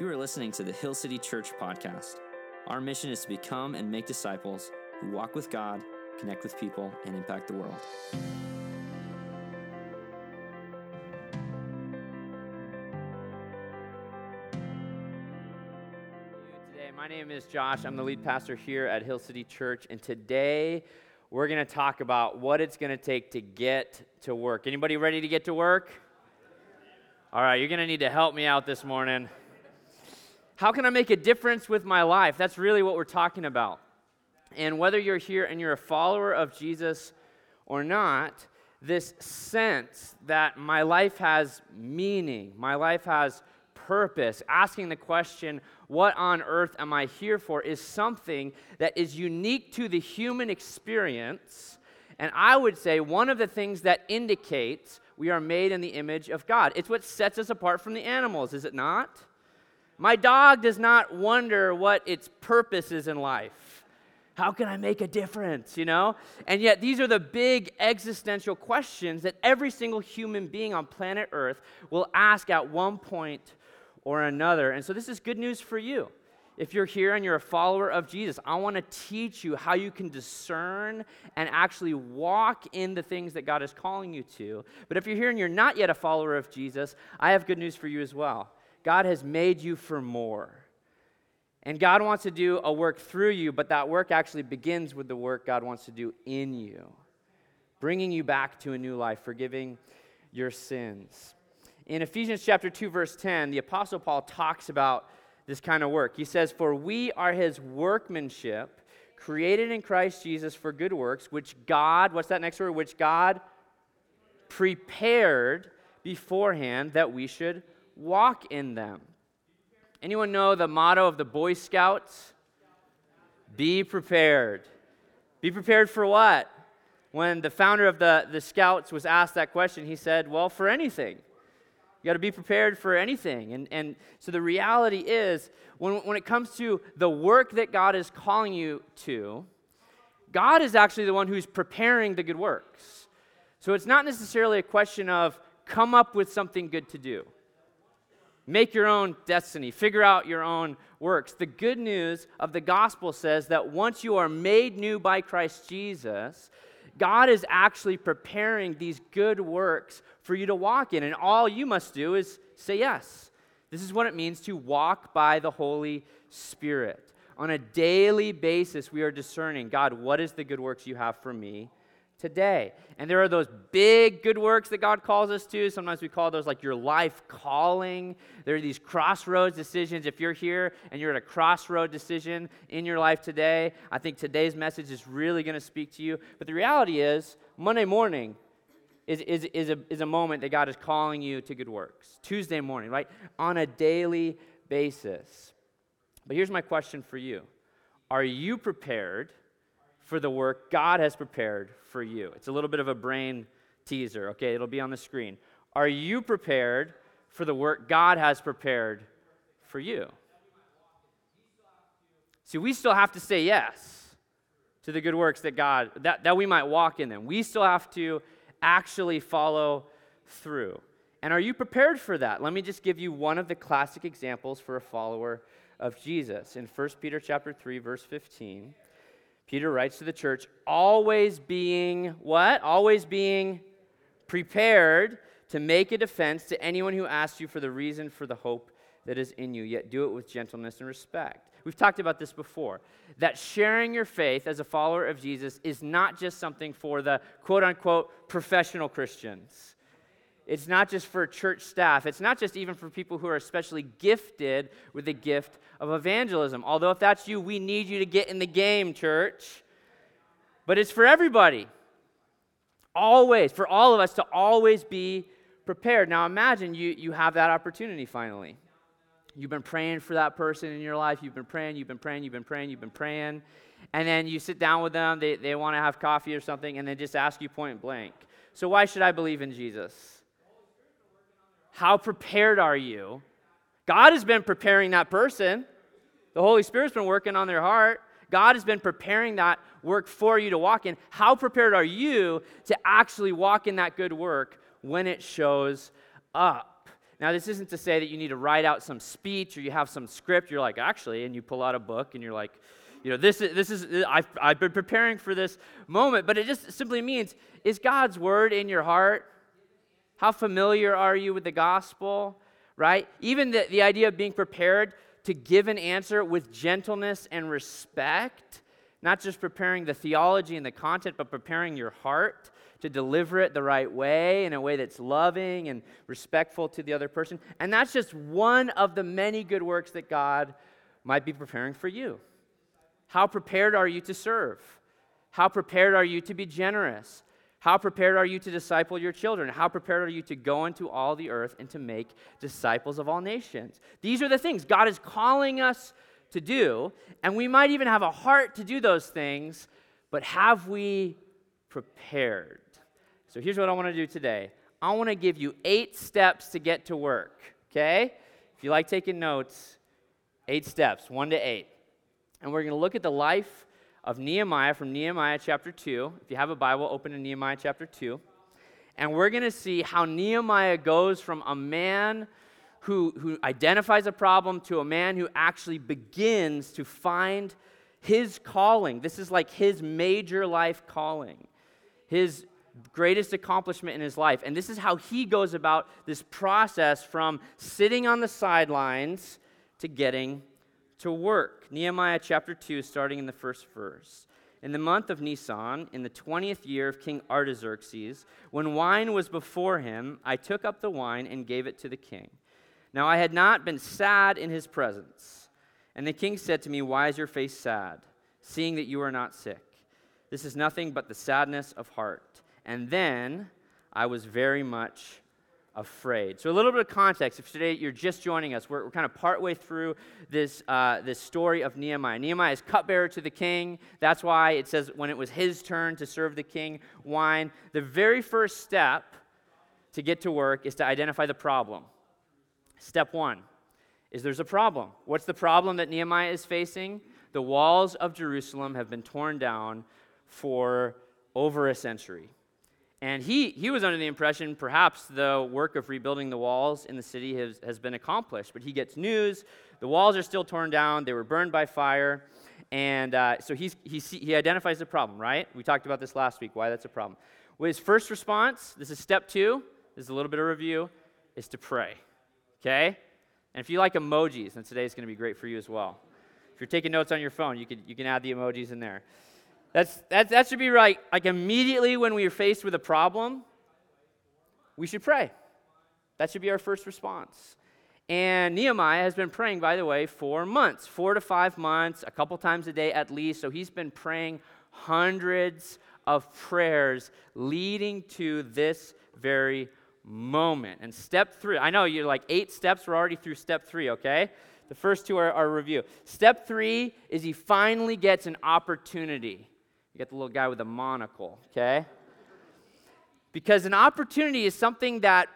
You are listening to the Hill City Church podcast. Our mission is to become and make disciples who walk with God, connect with people, and impact the world. Today, my name is Josh. I'm the lead pastor here at Hill City Church, and today we're going to talk about what it's going to take to get to work. Anybody ready to get to work? All right, you're going to need to help me out this morning. How can I make a difference with my life? That's really what we're talking about. And whether you're here and you're a follower of Jesus or not, this sense that my life has meaning, my life has purpose, asking the question, what on earth am I here for, is something that is unique to the human experience. And I would say one of the things that indicates we are made in the image of God. It's what sets us apart from the animals, is it not? My dog does not wonder what its purpose is in life. How can I make a difference, you know? And yet, these are the big existential questions that every single human being on planet Earth will ask at one point or another. And so, this is good news for you. If you're here and you're a follower of Jesus, I want to teach you how you can discern and actually walk in the things that God is calling you to. But if you're here and you're not yet a follower of Jesus, I have good news for you as well. God has made you for more. And God wants to do a work through you, but that work actually begins with the work God wants to do in you, bringing you back to a new life, forgiving your sins. In Ephesians chapter 2 verse 10, the apostle Paul talks about this kind of work. He says, "For we are his workmanship, created in Christ Jesus for good works, which God, what's that next word? Which God prepared beforehand that we should walk in them." Anyone know the motto of the Boy Scouts? Be prepared. Be prepared for what? When the founder of the, the Scouts was asked that question, he said, Well, for anything. You got to be prepared for anything. And, and so the reality is, when, when it comes to the work that God is calling you to, God is actually the one who's preparing the good works. So it's not necessarily a question of come up with something good to do. Make your own destiny, figure out your own works. The good news of the gospel says that once you are made new by Christ Jesus, God is actually preparing these good works for you to walk in. And all you must do is say yes. This is what it means to walk by the Holy Spirit. On a daily basis, we are discerning God, what is the good works you have for me today. And there are those big good works that God calls us to. Sometimes we call those like your life calling. There are these crossroads decisions. If you're here and you're at a crossroad decision in your life today, I think today's message is really going to speak to you. But the reality is, Monday morning is, is, is, a, is a moment that God is calling you to good works. Tuesday morning, right? On a daily basis. But here's my question for you Are you prepared? For the work God has prepared for you. It's a little bit of a brain teaser, okay? It'll be on the screen. Are you prepared for the work God has prepared for you? See, we still have to say yes to the good works that God, that, that we might walk in them. We still have to actually follow through. And are you prepared for that? Let me just give you one of the classic examples for a follower of Jesus. In 1 Peter chapter 3, verse 15. Peter writes to the church, always being what? Always being prepared to make a defense to anyone who asks you for the reason for the hope that is in you, yet do it with gentleness and respect. We've talked about this before that sharing your faith as a follower of Jesus is not just something for the quote unquote professional Christians. It's not just for church staff. It's not just even for people who are especially gifted with the gift of evangelism. Although, if that's you, we need you to get in the game, church. But it's for everybody. Always, for all of us to always be prepared. Now, imagine you, you have that opportunity finally. You've been praying for that person in your life. You've been praying, you've been praying, you've been praying, you've been praying. And then you sit down with them, they, they want to have coffee or something, and they just ask you point blank. So, why should I believe in Jesus? How prepared are you? God has been preparing that person. The Holy Spirit's been working on their heart. God has been preparing that work for you to walk in. How prepared are you to actually walk in that good work when it shows up? Now, this isn't to say that you need to write out some speech or you have some script. You're like, actually, and you pull out a book and you're like, you know, this is, this is I've, I've been preparing for this moment. But it just simply means, is God's word in your heart? How familiar are you with the gospel? Right? Even the, the idea of being prepared to give an answer with gentleness and respect, not just preparing the theology and the content, but preparing your heart to deliver it the right way in a way that's loving and respectful to the other person. And that's just one of the many good works that God might be preparing for you. How prepared are you to serve? How prepared are you to be generous? How prepared are you to disciple your children? How prepared are you to go into all the earth and to make disciples of all nations? These are the things God is calling us to do, and we might even have a heart to do those things, but have we prepared? So here's what I want to do today I want to give you eight steps to get to work, okay? If you like taking notes, eight steps, one to eight. And we're going to look at the life of Nehemiah from Nehemiah chapter 2. If you have a Bible, open to Nehemiah chapter 2. And we're going to see how Nehemiah goes from a man who, who identifies a problem to a man who actually begins to find his calling. This is like his major life calling, his greatest accomplishment in his life. And this is how he goes about this process from sitting on the sidelines to getting to work. Nehemiah chapter 2, starting in the first verse. In the month of Nisan, in the twentieth year of King Artaxerxes, when wine was before him, I took up the wine and gave it to the king. Now I had not been sad in his presence. And the king said to me, Why is your face sad, seeing that you are not sick? This is nothing but the sadness of heart. And then I was very much afraid. So, a little bit of context. If today you're just joining us, we're, we're kind of partway through this, uh, this story of Nehemiah. Nehemiah is cupbearer to the king. That's why it says when it was his turn to serve the king wine. The very first step to get to work is to identify the problem. Step one is there's a problem. What's the problem that Nehemiah is facing? The walls of Jerusalem have been torn down for over a century. And he, he was under the impression perhaps the work of rebuilding the walls in the city has, has been accomplished. But he gets news the walls are still torn down, they were burned by fire. And uh, so he's, he, he identifies the problem, right? We talked about this last week, why that's a problem. Well, his first response, this is step two, this is a little bit of review, is to pray. Okay? And if you like emojis, then today's going to be great for you as well. If you're taking notes on your phone, you can, you can add the emojis in there. That's, that, that should be right. Like immediately when we are faced with a problem, we should pray. That should be our first response. And Nehemiah has been praying, by the way, for months, four to five months, a couple times a day at least. So he's been praying hundreds of prayers leading to this very moment. And step three, I know you're like eight steps, we're already through step three, okay? The first two are, are review. Step three is he finally gets an opportunity. You get the little guy with the monocle, okay? Because an opportunity is something that,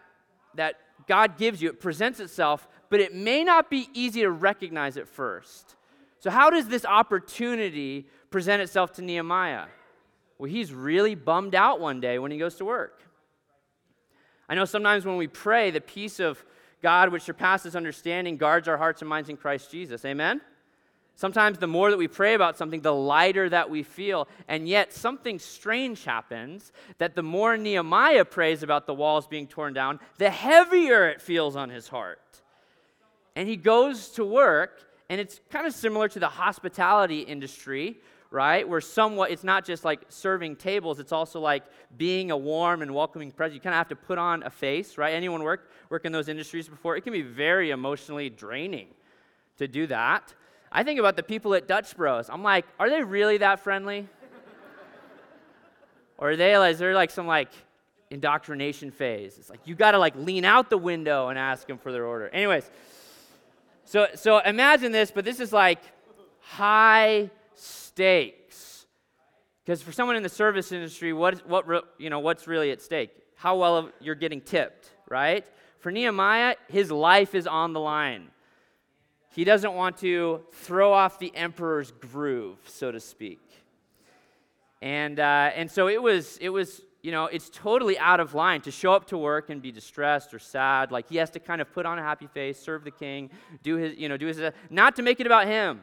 that God gives you, it presents itself, but it may not be easy to recognize at first. So, how does this opportunity present itself to Nehemiah? Well, he's really bummed out one day when he goes to work. I know sometimes when we pray, the peace of God, which surpasses understanding, guards our hearts and minds in Christ Jesus. Amen? Sometimes the more that we pray about something, the lighter that we feel. And yet, something strange happens that the more Nehemiah prays about the walls being torn down, the heavier it feels on his heart. And he goes to work, and it's kind of similar to the hospitality industry, right? Where somewhat, it's not just like serving tables, it's also like being a warm and welcoming presence. You kind of have to put on a face, right? Anyone work, work in those industries before? It can be very emotionally draining to do that. I think about the people at Dutch Bros. I'm like, are they really that friendly? or are they like, is there like some like indoctrination phase? It's like you got to like lean out the window and ask them for their order. Anyways, so so imagine this, but this is like high stakes. Because for someone in the service industry, what what you know what's really at stake? How well you're getting tipped, right? For Nehemiah, his life is on the line. He doesn't want to throw off the emperor's groove, so to speak. And, uh, and so it was, it was you know, it's totally out of line to show up to work and be distressed or sad. Like he has to kind of put on a happy face, serve the king, do his, you know, do his, not to make it about him.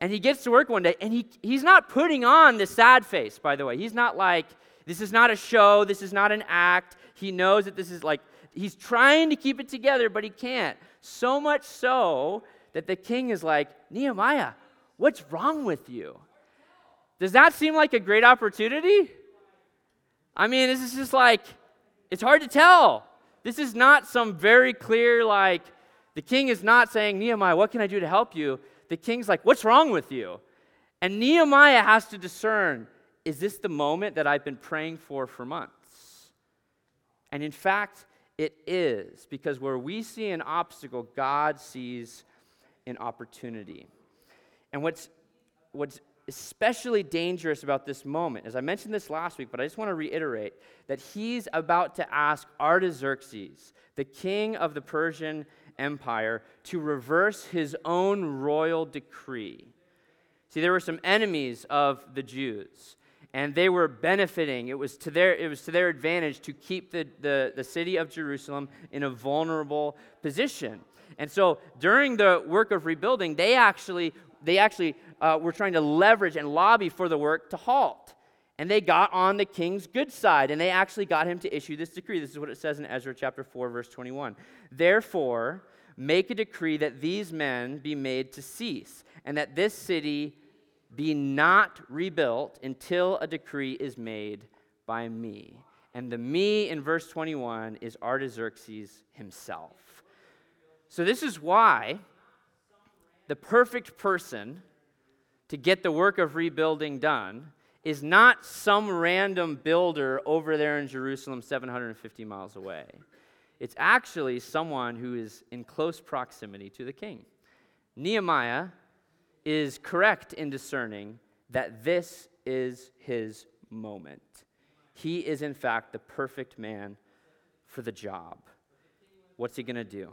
And he gets to work one day and he, he's not putting on the sad face, by the way. He's not like, this is not a show, this is not an act. He knows that this is like, he's trying to keep it together, but he can't. So much so that the king is like, Nehemiah, what's wrong with you? Does that seem like a great opportunity? I mean, this is just like, it's hard to tell. This is not some very clear, like, the king is not saying, Nehemiah, what can I do to help you? The king's like, what's wrong with you? And Nehemiah has to discern, is this the moment that I've been praying for for months? And in fact, it is, because where we see an obstacle, God sees an opportunity. And what's, what's especially dangerous about this moment, as I mentioned this last week, but I just want to reiterate that he's about to ask Artaxerxes, the king of the Persian Empire, to reverse his own royal decree. See, there were some enemies of the Jews, and they were benefiting. It was to their, it was to their advantage to keep the, the, the city of Jerusalem in a vulnerable position. And so during the work of rebuilding, they actually, they actually uh, were trying to leverage and lobby for the work to halt. And they got on the king's good side, and they actually got him to issue this decree. This is what it says in Ezra chapter 4, verse 21. Therefore, make a decree that these men be made to cease, and that this city be not rebuilt until a decree is made by me. And the me in verse 21 is Artaxerxes himself. So, this is why the perfect person to get the work of rebuilding done is not some random builder over there in Jerusalem, 750 miles away. It's actually someone who is in close proximity to the king. Nehemiah is correct in discerning that this is his moment. He is, in fact, the perfect man for the job. What's he going to do?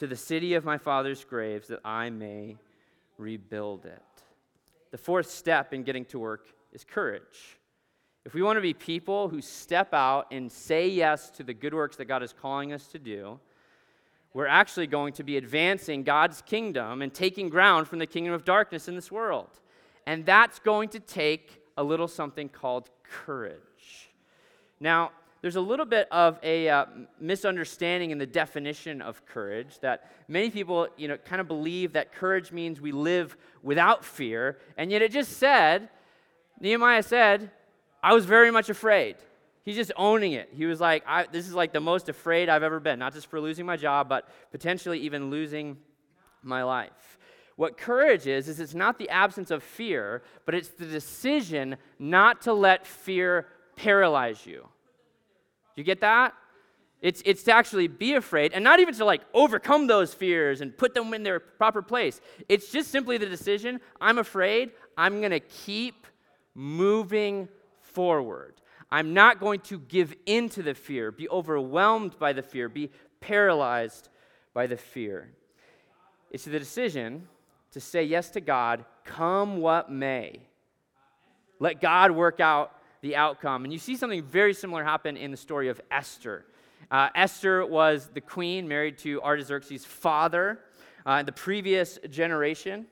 to the city of my father's graves, that I may rebuild it. The fourth step in getting to work is courage. If we want to be people who step out and say yes to the good works that God is calling us to do, we're actually going to be advancing God's kingdom and taking ground from the kingdom of darkness in this world. And that's going to take a little something called courage. Now, there's a little bit of a uh, misunderstanding in the definition of courage that many people you know kind of believe that courage means we live without fear. And yet it just said nehemiah said i was very much afraid. He's just owning it. He was like this is like the most afraid i've ever been not just for losing my job but potentially even losing my life. What courage is is it's not the absence of fear but it's the decision not to let fear paralyze you you get that? It's, it's to actually be afraid and not even to like overcome those fears and put them in their proper place. It's just simply the decision I'm afraid, I'm going to keep moving forward. I'm not going to give in to the fear, be overwhelmed by the fear, be paralyzed by the fear. It's the decision to say yes to God, come what may. Let God work out the outcome. And you see something very similar happen in the story of Esther. Uh, Esther was the queen married to Artaxerxes' father uh, in the previous generation.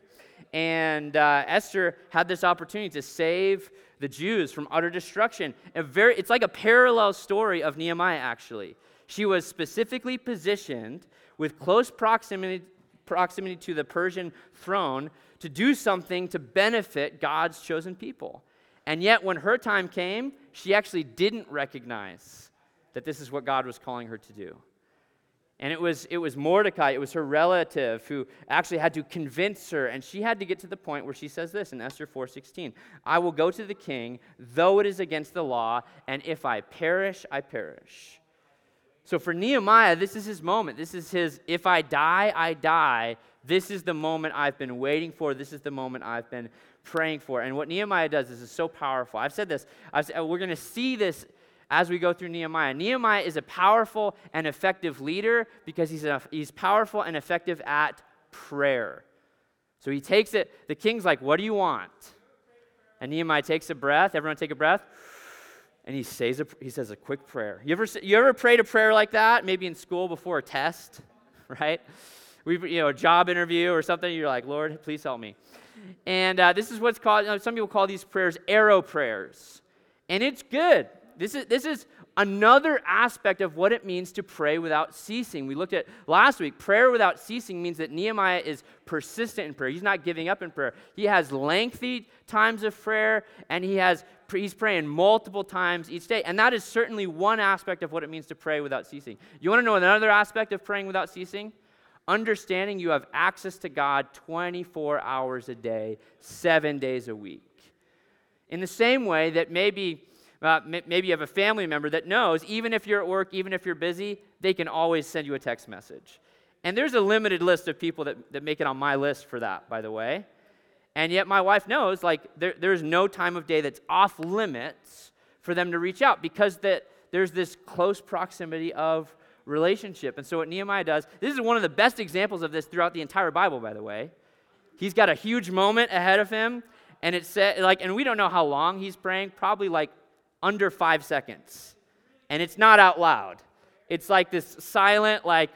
And uh, Esther had this opportunity to save the Jews from utter destruction. A very, it's like a parallel story of Nehemiah, actually. She was specifically positioned with close proximity, proximity to the Persian throne to do something to benefit God's chosen people. And yet, when her time came, she actually didn't recognize that this is what God was calling her to do. And it was, it was Mordecai, it was her relative who actually had to convince her. And she had to get to the point where she says this in Esther 4:16. I will go to the king, though it is against the law, and if I perish, I perish. So for Nehemiah, this is his moment. This is his, if I die, I die. This is the moment I've been waiting for. This is the moment I've been praying for. And what Nehemiah does is, is so powerful. I've said this, I've said, we're going to see this as we go through Nehemiah. Nehemiah is a powerful and effective leader because he's, a, he's powerful and effective at prayer. So he takes it, the king's like, What do you want? And Nehemiah takes a breath. Everyone take a breath. And he says a, he says a quick prayer. You ever, you ever prayed a prayer like that? Maybe in school before a test, right? We, you know, a job interview or something. You're like, Lord, please help me. And uh, this is what's called, you know, some people call these prayers arrow prayers. And it's good. This is, this is another aspect of what it means to pray without ceasing. We looked at last week, prayer without ceasing means that Nehemiah is persistent in prayer. He's not giving up in prayer. He has lengthy times of prayer and he has he's praying multiple times each day. And that is certainly one aspect of what it means to pray without ceasing. You want to know another aspect of praying without ceasing? Understanding you have access to God 24 hours a day, 7 days a week. In the same way that maybe uh, maybe you have a family member that knows, even if you're at work, even if you're busy, they can always send you a text message. And there's a limited list of people that, that make it on my list for that, by the way. And yet my wife knows, like, there, there's no time of day that's off limits for them to reach out because that there's this close proximity of relationship. And so what Nehemiah does, this is one of the best examples of this throughout the entire Bible, by the way. He's got a huge moment ahead of him, and it's said like, and we don't know how long he's praying, probably like under five seconds. And it's not out loud. It's like this silent, like,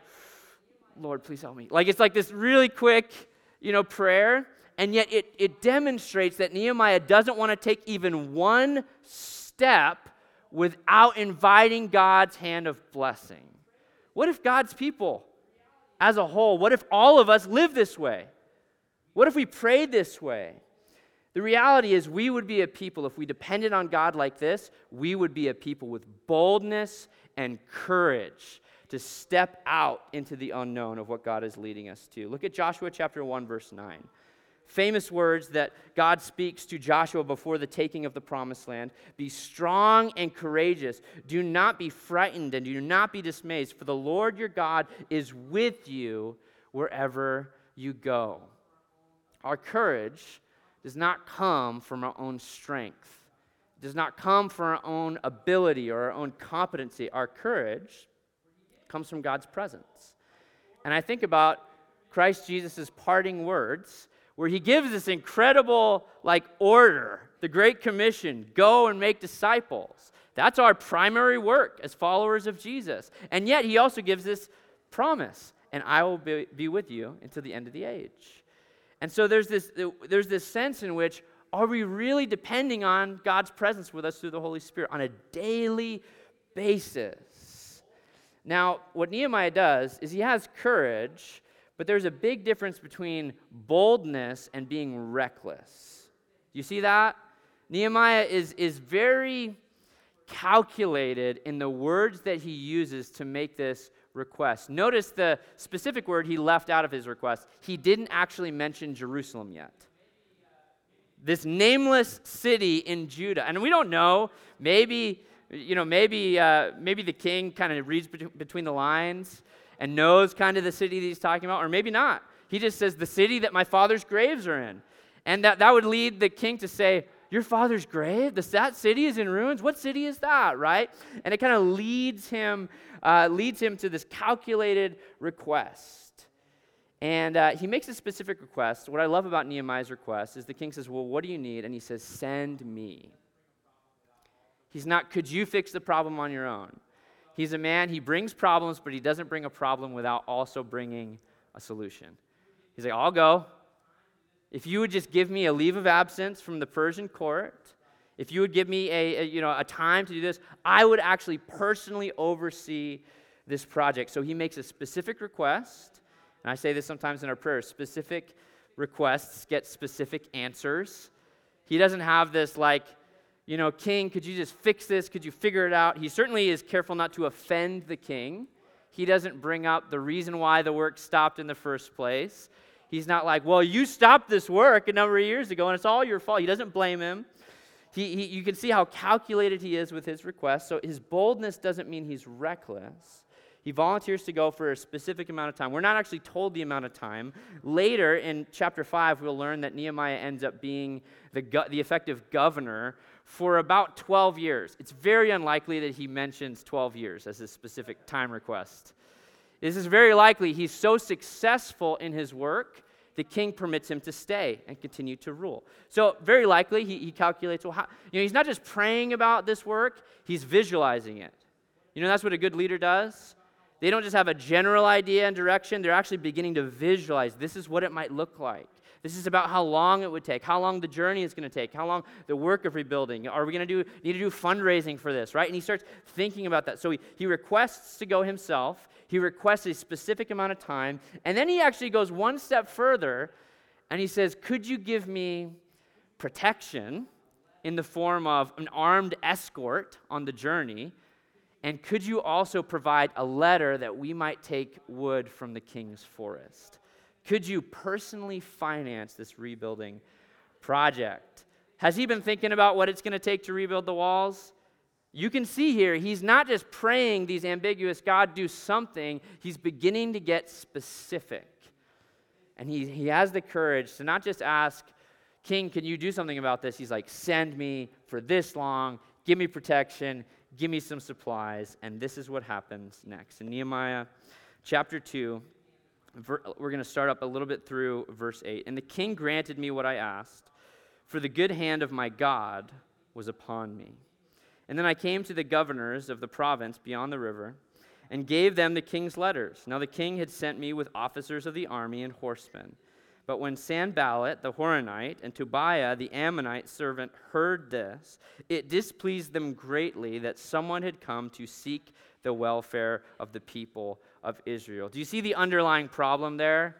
Lord, please help me. Like it's like this really quick, you know, prayer. And yet it, it demonstrates that Nehemiah doesn't want to take even one step without inviting God's hand of blessing. What if God's people as a whole, what if all of us live this way? What if we prayed this way? The reality is, we would be a people, if we depended on God like this, we would be a people with boldness and courage to step out into the unknown of what God is leading us to. Look at Joshua chapter 1, verse 9. Famous words that God speaks to Joshua before the taking of the promised land Be strong and courageous. Do not be frightened and do not be dismayed, for the Lord your God is with you wherever you go. Our courage does not come from our own strength, it does not come from our own ability or our own competency. Our courage comes from God's presence. And I think about Christ Jesus' parting words where he gives this incredible like order, the great commission, go and make disciples. That's our primary work as followers of Jesus. And yet he also gives this promise, and I will be, be with you until the end of the age. And so there's this, there's this sense in which are we really depending on God's presence with us through the Holy Spirit on a daily basis? Now, what Nehemiah does is he has courage, but there's a big difference between boldness and being reckless. You see that? Nehemiah is, is very calculated in the words that he uses to make this request. Notice the specific word he left out of his request. He didn't actually mention Jerusalem yet. This nameless city in Judah. And we don't know, maybe, you know, maybe, uh, maybe the king kind of reads between the lines and knows kind of the city that he's talking about, or maybe not. He just says, the city that my father's graves are in. And that, that would lead the king to say, your father's grave? This, that city is in ruins? What city is that, right? And it kind of leads him, uh, leads him to this calculated request. And uh, he makes a specific request. What I love about Nehemiah's request is the king says, Well, what do you need? And he says, Send me. He's not, Could you fix the problem on your own? He's a man, he brings problems, but he doesn't bring a problem without also bringing a solution. He's like, I'll go. If you would just give me a leave of absence from the Persian court, if you would give me a, a, you know, a time to do this, I would actually personally oversee this project. So he makes a specific request, and I say this sometimes in our prayers specific requests get specific answers. He doesn't have this like, you know, king, could you just fix this? Could you figure it out? He certainly is careful not to offend the king. He doesn't bring up the reason why the work stopped in the first place. He's not like, well, you stopped this work a number of years ago and it's all your fault. He doesn't blame him. He, he, you can see how calculated he is with his request. So his boldness doesn't mean he's reckless. He volunteers to go for a specific amount of time. We're not actually told the amount of time. Later in chapter 5, we'll learn that Nehemiah ends up being the, go- the effective governor for about 12 years. It's very unlikely that he mentions 12 years as a specific time request. This is very likely he's so successful in his work, the king permits him to stay and continue to rule. So, very likely, he, he calculates, well, how, you know, he's not just praying about this work, he's visualizing it. You know, that's what a good leader does. They don't just have a general idea and direction, they're actually beginning to visualize this is what it might look like. This is about how long it would take, how long the journey is going to take, how long the work of rebuilding. Are we going to do need to do fundraising for this, right? And he starts thinking about that. So he, he requests to go himself. He requests a specific amount of time, and then he actually goes one step further and he says, "Could you give me protection in the form of an armed escort on the journey?" And could you also provide a letter that we might take wood from the king's forest? Could you personally finance this rebuilding project? Has he been thinking about what it's going to take to rebuild the walls? You can see here, he's not just praying these ambiguous, God, do something. He's beginning to get specific. And he, he has the courage to not just ask, King, can you do something about this? He's like, send me for this long, give me protection, give me some supplies. And this is what happens next. In Nehemiah chapter 2, we're going to start up a little bit through verse 8. And the king granted me what I asked, for the good hand of my God was upon me. And then I came to the governors of the province beyond the river and gave them the king's letters. Now the king had sent me with officers of the army and horsemen. But when Sanballat the Horonite and Tobiah the Ammonite servant heard this, it displeased them greatly that someone had come to seek the welfare of the people of Israel. Do you see the underlying problem there?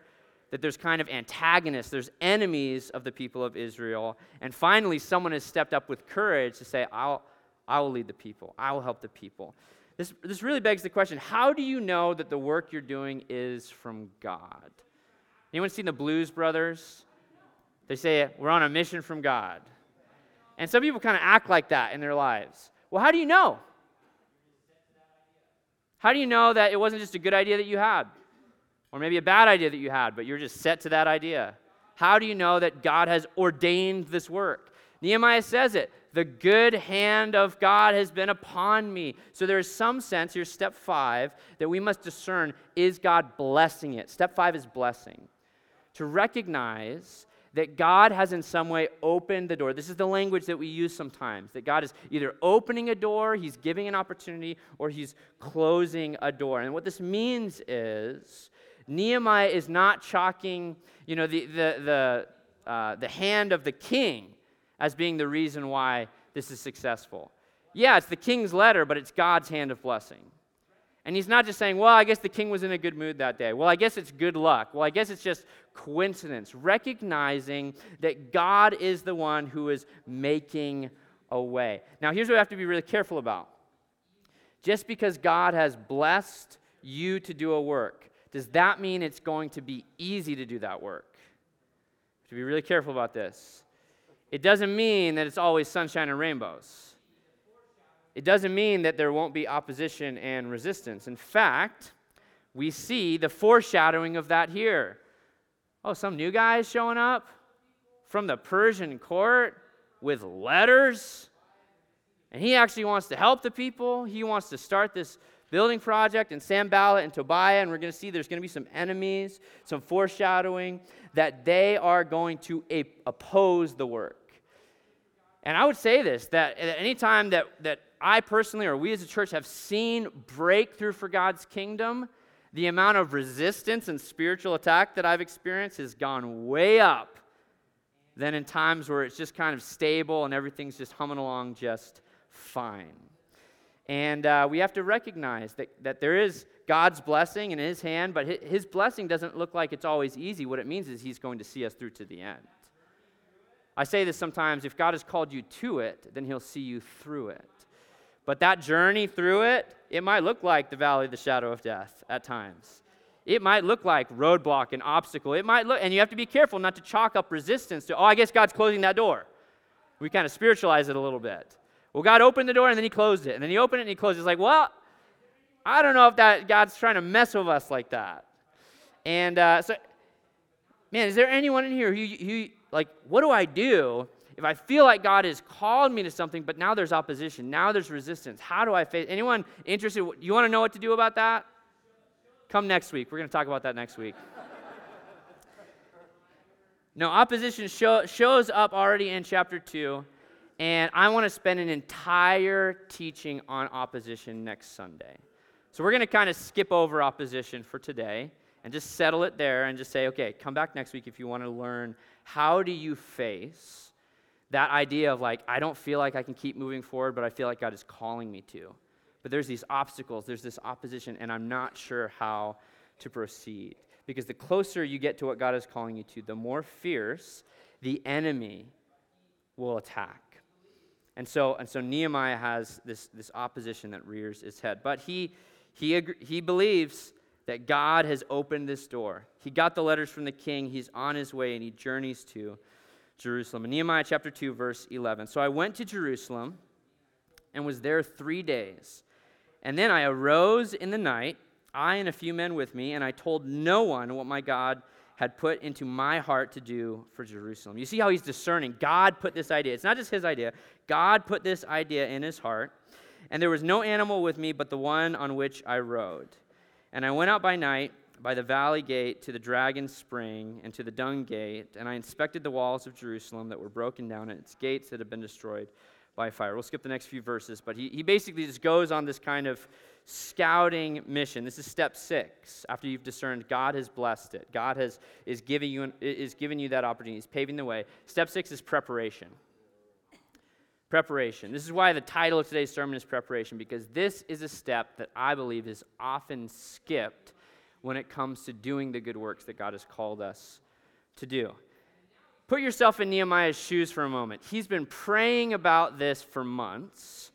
That there's kind of antagonists, there's enemies of the people of Israel. And finally, someone has stepped up with courage to say, I'll, I will lead the people, I will help the people. This, this really begs the question how do you know that the work you're doing is from God? Anyone seen the Blues Brothers? They say, We're on a mission from God. And some people kind of act like that in their lives. Well, how do you know? How do you know that it wasn't just a good idea that you had? Or maybe a bad idea that you had, but you're just set to that idea? How do you know that God has ordained this work? Nehemiah says it the good hand of God has been upon me. So there is some sense, here's step five, that we must discern is God blessing it? Step five is blessing to recognize that God has in some way opened the door. This is the language that we use sometimes that God is either opening a door, He's giving an opportunity, or He's closing a door. And what this means is Nehemiah is not chalking, you know, the, the, the, uh, the hand of the king as being the reason why this is successful. Yeah, it's the king's letter, but it's God's hand of blessing. And he's not just saying, well, I guess the king was in a good mood that day. Well, I guess it's good luck. Well, I guess it's just coincidence. Recognizing that God is the one who is making a way. Now, here's what we have to be really careful about. Just because God has blessed you to do a work, does that mean it's going to be easy to do that work? To be really careful about this. It doesn't mean that it's always sunshine and rainbows it doesn't mean that there won't be opposition and resistance. In fact, we see the foreshadowing of that here. Oh, some new guy is showing up from the Persian court with letters. And he actually wants to help the people. He wants to start this building project. And Sanballat and Tobiah, and we're going to see there's going to be some enemies, some foreshadowing that they are going to oppose the work. And I would say this that at any time that, that I personally, or we as a church, have seen breakthrough for God's kingdom, the amount of resistance and spiritual attack that I've experienced has gone way up than in times where it's just kind of stable and everything's just humming along just fine. And uh, we have to recognize that, that there is God's blessing in His hand, but His blessing doesn't look like it's always easy. What it means is He's going to see us through to the end. I say this sometimes if God has called you to it, then He'll see you through it. But that journey through it, it might look like the valley of the shadow of death at times. It might look like roadblock and obstacle. It might look, and you have to be careful not to chalk up resistance to, oh, I guess God's closing that door. We kind of spiritualize it a little bit. Well, God opened the door and then He closed it. And then He opened it and He closed it. It's like, well, I don't know if that God's trying to mess with us like that. And uh, so, man, is there anyone in here who, who, like, what do I do if I feel like God has called me to something, but now there's opposition, now there's resistance? How do I face? Anyone interested? You want to know what to do about that? Come next week. We're going to talk about that next week. no, opposition show, shows up already in chapter 2, and I want to spend an entire teaching on opposition next Sunday. So we're going to kind of skip over opposition for today and just settle it there and just say, okay, come back next week if you want to learn how do you face that idea of like, I don't feel like I can keep moving forward, but I feel like God is calling me to. But there's these obstacles, there's this opposition, and I'm not sure how to proceed. Because the closer you get to what God is calling you to, the more fierce the enemy will attack. And so, and so Nehemiah has this, this opposition that rears its head. But he, he, he believes that God has opened this door. He got the letters from the king. He's on his way and he journeys to Jerusalem. In Nehemiah chapter 2, verse 11. So I went to Jerusalem and was there three days. And then I arose in the night, I and a few men with me, and I told no one what my God had put into my heart to do for Jerusalem. You see how he's discerning. God put this idea. It's not just his idea, God put this idea in his heart. And there was no animal with me but the one on which I rode. And I went out by night by the valley gate to the dragon spring and to the dung gate, and I inspected the walls of Jerusalem that were broken down and its gates that had been destroyed by fire. We'll skip the next few verses, but he, he basically just goes on this kind of scouting mission. This is step six. After you've discerned, God has blessed it. God has is giving you is giving you that opportunity. He's paving the way. Step six is preparation. Preparation. This is why the title of today's sermon is preparation, because this is a step that I believe is often skipped when it comes to doing the good works that God has called us to do. Put yourself in Nehemiah's shoes for a moment. He's been praying about this for months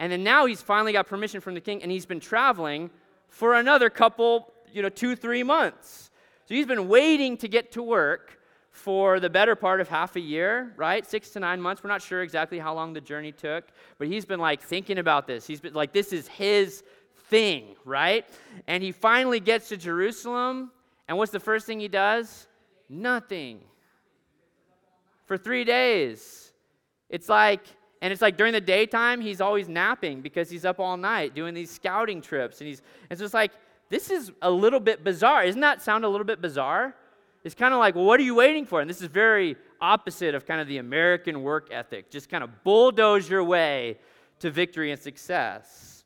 and then now he's finally got permission from the king and he's been traveling for another couple, you know, two, three months. So he's been waiting to get to work for the better part of half a year, right? Six to nine months. We're not sure exactly how long the journey took, but he's been like thinking about this. He's been like, this is his thing, right? And he finally gets to Jerusalem, and what's the first thing he does? Nothing. For three days. It's like, and it's like during the daytime, he's always napping because he's up all night doing these scouting trips. And he's it's like, this is a little bit bizarre. Isn't that sound a little bit bizarre? It's kind of like, well, what are you waiting for? And this is very opposite of kind of the American work ethic. Just kind of bulldoze your way to victory and success.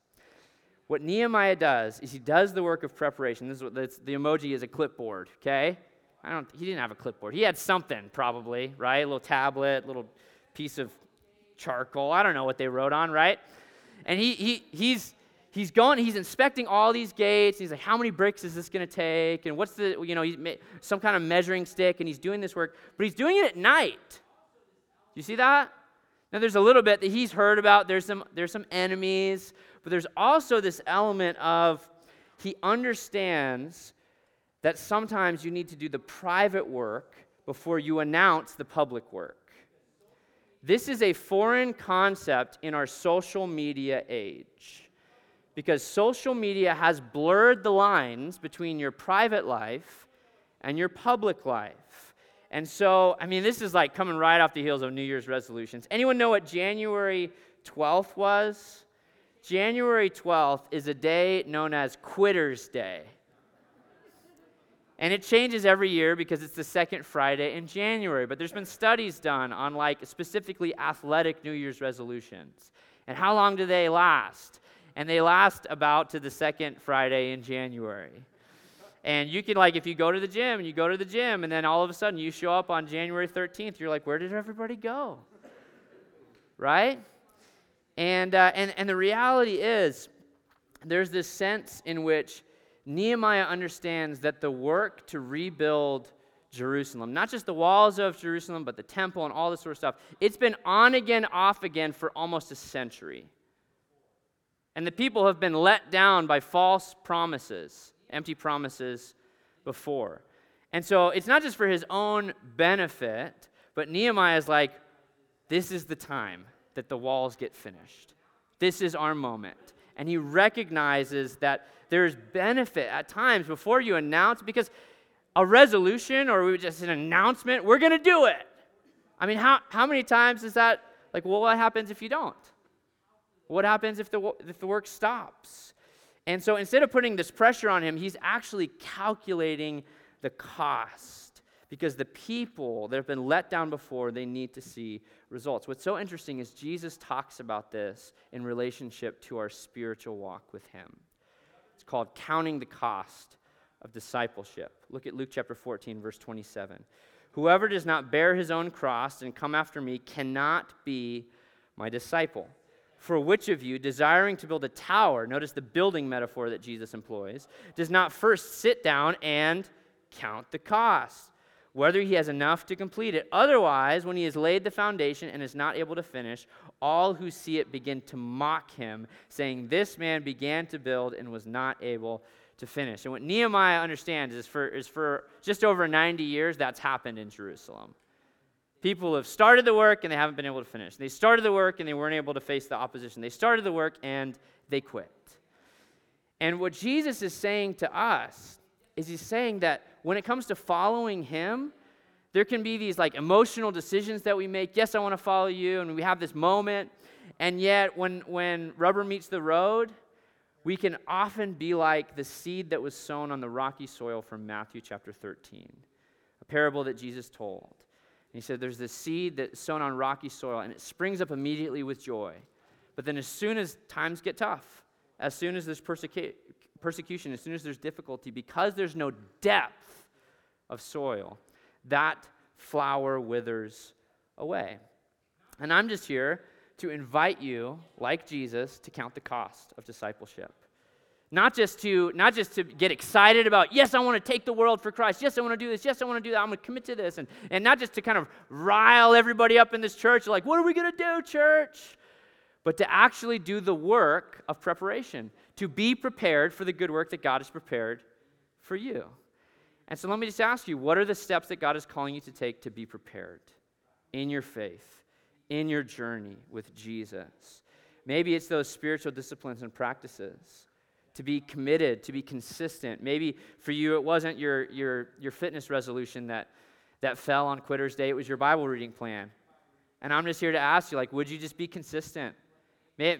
What Nehemiah does is he does the work of preparation. This is what the emoji is a clipboard, okay? I don't he didn't have a clipboard. He had something probably, right? A little tablet, little piece of charcoal. I don't know what they wrote on, right? And he, he, he's, he's going, he's inspecting all these gates. He's like, how many bricks is this going to take? And what's the, you know, he's some kind of measuring stick, and he's doing this work, but he's doing it at night. You see that? Now, there's a little bit that he's heard about. There's some, there's some enemies, but there's also this element of he understands that sometimes you need to do the private work before you announce the public work. This is a foreign concept in our social media age because social media has blurred the lines between your private life and your public life. And so, I mean, this is like coming right off the heels of New Year's resolutions. Anyone know what January 12th was? January 12th is a day known as Quitter's Day. And it changes every year because it's the second Friday in January. But there's been studies done on like specifically athletic New Year's resolutions. And how long do they last? And they last about to the second Friday in January. And you can like if you go to the gym and you go to the gym and then all of a sudden you show up on January 13th, you're like, where did everybody go? Right? And uh, and and the reality is, there's this sense in which Nehemiah understands that the work to rebuild Jerusalem, not just the walls of Jerusalem, but the temple and all this sort of stuff, it's been on again, off again for almost a century. And the people have been let down by false promises, empty promises before. And so it's not just for his own benefit, but Nehemiah is like, this is the time that the walls get finished. This is our moment. and he recognizes that there's benefit at times before you announce, because a resolution or just an announcement, we're going to do it. I mean, how, how many times is that like, well, what happens if you don't? What happens if the, if the work stops? And so instead of putting this pressure on him, he's actually calculating the cost because the people that have been let down before, they need to see results. What's so interesting is Jesus talks about this in relationship to our spiritual walk with him. It's called counting the cost of discipleship. Look at Luke chapter 14, verse 27. Whoever does not bear his own cross and come after me cannot be my disciple. For which of you, desiring to build a tower, notice the building metaphor that Jesus employs, does not first sit down and count the cost, whether he has enough to complete it? Otherwise, when he has laid the foundation and is not able to finish, all who see it begin to mock him, saying, This man began to build and was not able to finish. And what Nehemiah understands is for, is for just over 90 years, that's happened in Jerusalem. People have started the work and they haven't been able to finish. They started the work and they weren't able to face the opposition. They started the work and they quit. And what Jesus is saying to us is he's saying that when it comes to following him, there can be these like emotional decisions that we make. Yes, I want to follow you, and we have this moment. And yet, when, when rubber meets the road, we can often be like the seed that was sown on the rocky soil from Matthew chapter 13, a parable that Jesus told he said, There's this seed that's sown on rocky soil, and it springs up immediately with joy. But then, as soon as times get tough, as soon as there's persecu- persecution, as soon as there's difficulty, because there's no depth of soil, that flower withers away. And I'm just here to invite you, like Jesus, to count the cost of discipleship. Not just to not just to get excited about, yes, I want to take the world for Christ. Yes, I want to do this. Yes, I want to do that. I'm going to commit to this. And, and not just to kind of rile everybody up in this church, like, what are we going to do, church? But to actually do the work of preparation, to be prepared for the good work that God has prepared for you. And so let me just ask you, what are the steps that God is calling you to take to be prepared in your faith, in your journey with Jesus? Maybe it's those spiritual disciplines and practices to be committed, to be consistent. Maybe for you, it wasn't your, your, your fitness resolution that, that fell on Quitter's Day, it was your Bible reading plan. And I'm just here to ask you, like, would you just be consistent? May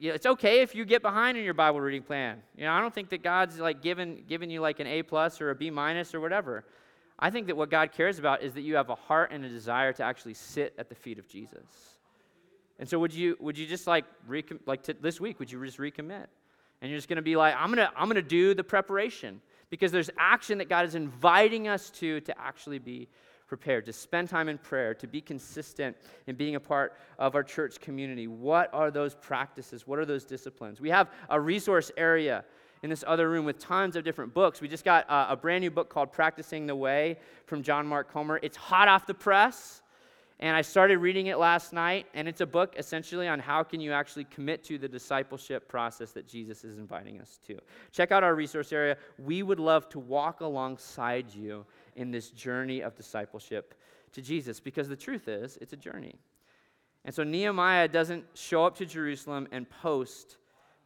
it's okay if you get behind in your Bible reading plan. You know, I don't think that God's like given, given you like an A plus or a B minus or whatever. I think that what God cares about is that you have a heart and a desire to actually sit at the feet of Jesus. And so would you would you just like like t- this week would you just recommit? And you're just going to be like, I'm going to I'm going to do the preparation because there's action that God is inviting us to to actually be prepared, to spend time in prayer, to be consistent in being a part of our church community. What are those practices? What are those disciplines? We have a resource area in this other room with tons of different books. We just got a, a brand new book called Practicing the Way from John Mark Comer. It's hot off the press. And I started reading it last night, and it's a book essentially on how can you actually commit to the discipleship process that Jesus is inviting us to. Check out our resource area. We would love to walk alongside you in this journey of discipleship to Jesus because the truth is, it's a journey. And so Nehemiah doesn't show up to Jerusalem and post,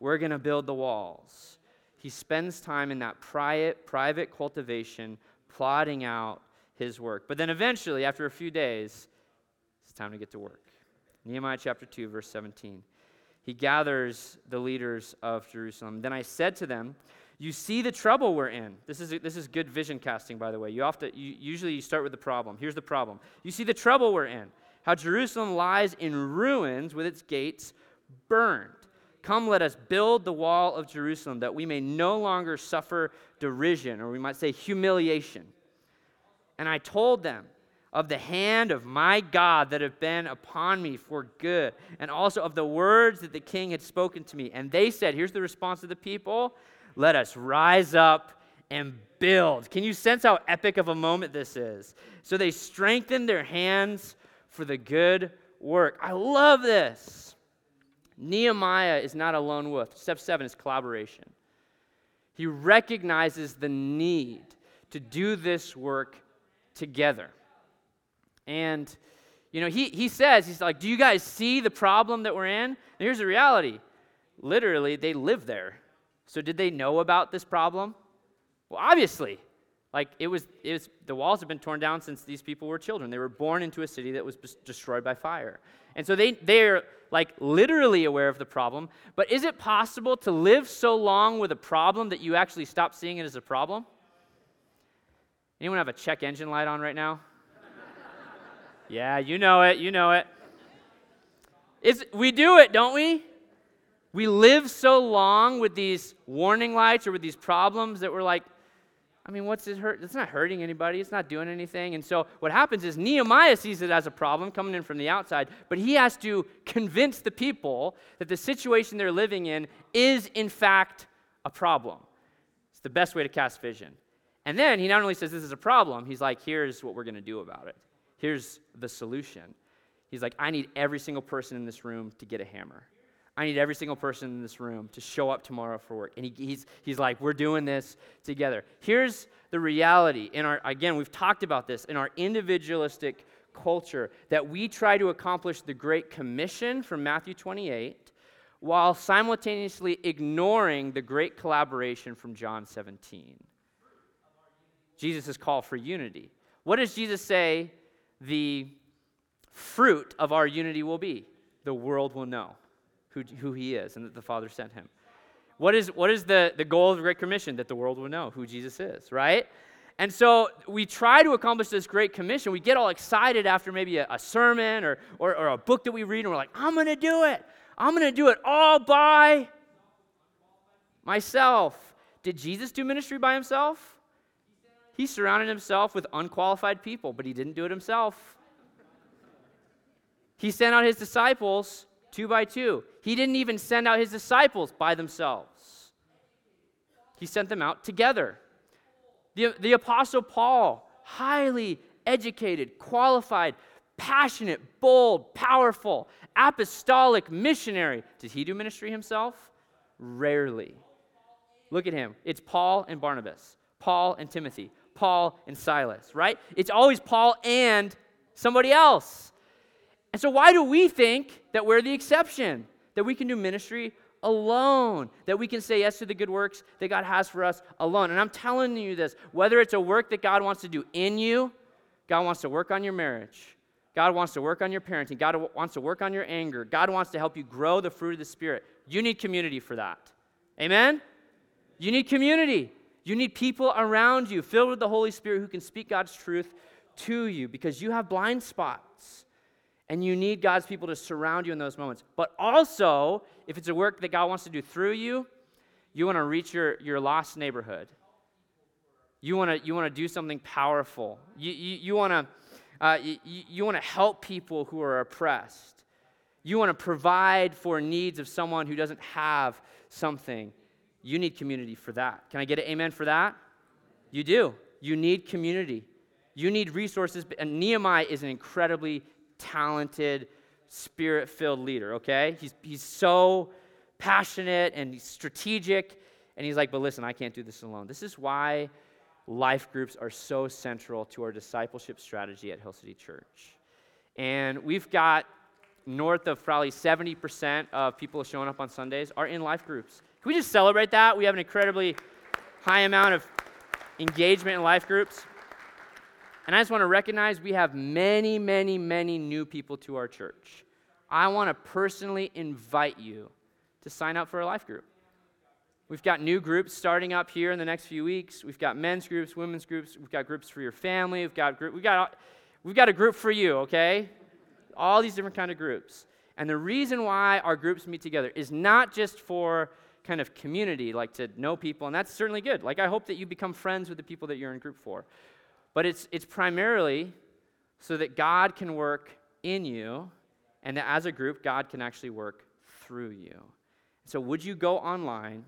we're going to build the walls. He spends time in that private, private cultivation, plotting out his work. But then eventually, after a few days, it's time to get to work. Nehemiah chapter 2, verse 17. He gathers the leaders of Jerusalem. Then I said to them, You see the trouble we're in. This is, this is good vision casting, by the way. You, to, you, usually you start with the problem. Here's the problem. You see the trouble we're in. How Jerusalem lies in ruins with its gates burned. Come, let us build the wall of Jerusalem that we may no longer suffer derision, or we might say humiliation. And I told them, of the hand of my God that have been upon me for good, and also of the words that the king had spoken to me. And they said, Here's the response of the people let us rise up and build. Can you sense how epic of a moment this is? So they strengthened their hands for the good work. I love this. Nehemiah is not a lone wolf. Step seven is collaboration. He recognizes the need to do this work together. And, you know, he, he says, he's like, Do you guys see the problem that we're in? And here's the reality literally, they live there. So, did they know about this problem? Well, obviously. Like, it was, it was, the walls have been torn down since these people were children. They were born into a city that was destroyed by fire. And so they, they're like literally aware of the problem. But is it possible to live so long with a problem that you actually stop seeing it as a problem? Anyone have a check engine light on right now? Yeah, you know it, you know it. It's, we do it, don't we? We live so long with these warning lights or with these problems that we're like, I mean, what's it hurt? It's not hurting anybody. It's not doing anything. And so what happens is Nehemiah sees it as a problem coming in from the outside, but he has to convince the people that the situation they're living in is, in fact, a problem. It's the best way to cast vision. And then he not only says this is a problem, he's like, here's what we're going to do about it. Here's the solution. He's like, I need every single person in this room to get a hammer. I need every single person in this room to show up tomorrow for work. And he, he's, he's like, we're doing this together. Here's the reality. In our, again, we've talked about this in our individualistic culture that we try to accomplish the Great Commission from Matthew 28 while simultaneously ignoring the great collaboration from John 17. Jesus' call for unity. What does Jesus say the fruit of our unity will be? The world will know who, who he is and that the Father sent him. What is, what is the, the goal of the Great Commission? That the world will know who Jesus is, right? And so we try to accomplish this Great Commission. We get all excited after maybe a, a sermon or, or, or a book that we read, and we're like, I'm going to do it. I'm going to do it all by myself. Did Jesus do ministry by himself? He surrounded himself with unqualified people, but he didn't do it himself. He sent out his disciples two by two. He didn't even send out his disciples by themselves, he sent them out together. The, the Apostle Paul, highly educated, qualified, passionate, bold, powerful, apostolic missionary. Did he do ministry himself? Rarely. Look at him. It's Paul and Barnabas, Paul and Timothy, Paul and Silas, right? It's always Paul and somebody else. And so, why do we think that we're the exception? That we can do ministry alone, that we can say yes to the good works that God has for us alone. And I'm telling you this whether it's a work that God wants to do in you, God wants to work on your marriage, God wants to work on your parenting, God wants to work on your anger, God wants to help you grow the fruit of the Spirit. You need community for that. Amen? You need community. You need people around you filled with the Holy Spirit who can speak God's truth to you because you have blind spots. And you need God's people to surround you in those moments. But also, if it's a work that God wants to do through you, you want to reach your, your lost neighborhood. You want to you want to do something powerful. You, you, you want to uh, you, you want to help people who are oppressed. You want to provide for needs of someone who doesn't have something. You need community for that. Can I get an amen for that? You do. You need community. You need resources. And Nehemiah is an incredibly talented, spirit filled leader, okay? He's, he's so passionate and he's strategic. And he's like, but listen, I can't do this alone. This is why life groups are so central to our discipleship strategy at Hill City Church. And we've got north of probably 70% of people showing up on Sundays are in life groups. Can we just celebrate that? We have an incredibly high amount of engagement in life groups. And I just want to recognize we have many, many, many new people to our church. I want to personally invite you to sign up for a life group. We've got new groups starting up here in the next few weeks. We've got men's groups, women's groups. We've got groups for your family. We've got group, we've got we've got a group for you, okay? All these different kind of groups. And the reason why our groups meet together is not just for kind of community, like to know people, and that's certainly good. Like I hope that you become friends with the people that you're in group for. But it's, it's primarily so that God can work in you, and that as a group, God can actually work through you. So, would you go online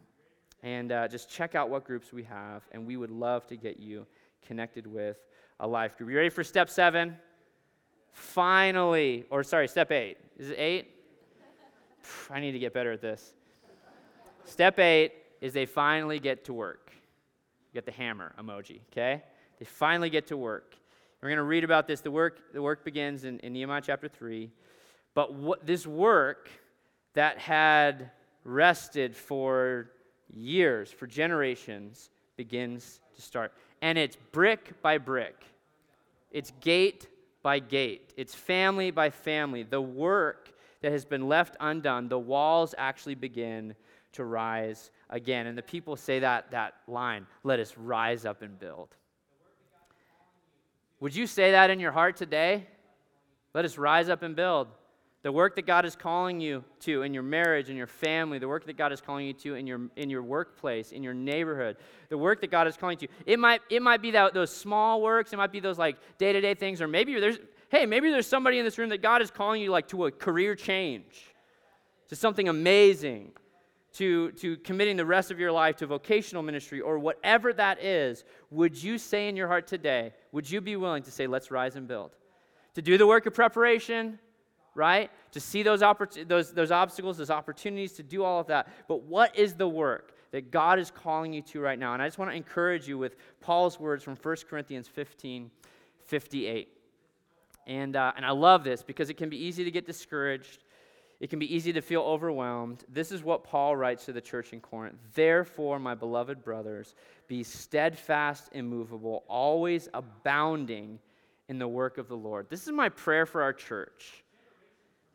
and uh, just check out what groups we have? And we would love to get you connected with a life group. You ready for step seven? Finally, or sorry, step eight. Is it eight? I need to get better at this. Step eight is they finally get to work. get the hammer emoji, okay? They finally get to work. We're going to read about this. The work, the work begins in, in Nehemiah chapter 3. But what, this work that had rested for years, for generations, begins to start. And it's brick by brick, it's gate by gate, it's family by family. The work that has been left undone, the walls actually begin to rise again. And the people say that, that line, let us rise up and build. Would you say that in your heart today? Let us rise up and build. The work that God is calling you to in your marriage, in your family, the work that God is calling you to in your, in your workplace, in your neighborhood, the work that God is calling you to. It might, it might be that, those small works, it might be those like day to day things, or maybe there's, hey, maybe there's somebody in this room that God is calling you like to a career change, to something amazing, to, to committing the rest of your life to vocational ministry or whatever that is, would you say in your heart today, would you be willing to say, let's rise and build? To do the work of preparation, right? To see those, oppor- those, those obstacles, those opportunities, to do all of that. But what is the work that God is calling you to right now? And I just want to encourage you with Paul's words from 1 Corinthians 15 58. And, uh, and I love this because it can be easy to get discouraged it can be easy to feel overwhelmed. This is what Paul writes to the church in Corinth. Therefore, my beloved brothers, be steadfast, immovable, always abounding in the work of the Lord. This is my prayer for our church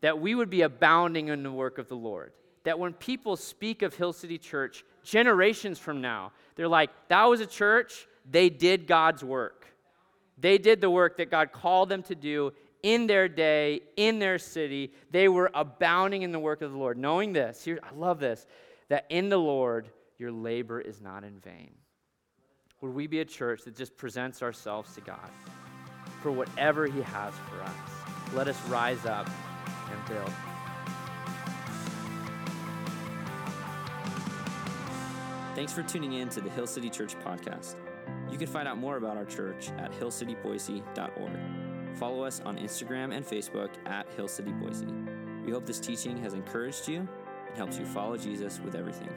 that we would be abounding in the work of the Lord. That when people speak of Hill City Church generations from now, they're like, that was a church, they did God's work. They did the work that God called them to do in their day, in their city. They were abounding in the work of the Lord. Knowing this, here, I love this, that in the Lord, your labor is not in vain. Would we be a church that just presents ourselves to God for whatever He has for us? Let us rise up and build. Thanks for tuning in to the Hill City Church podcast. You can find out more about our church at hillcityboise.org. Follow us on Instagram and Facebook at Hill City Boise. We hope this teaching has encouraged you and helps you follow Jesus with everything.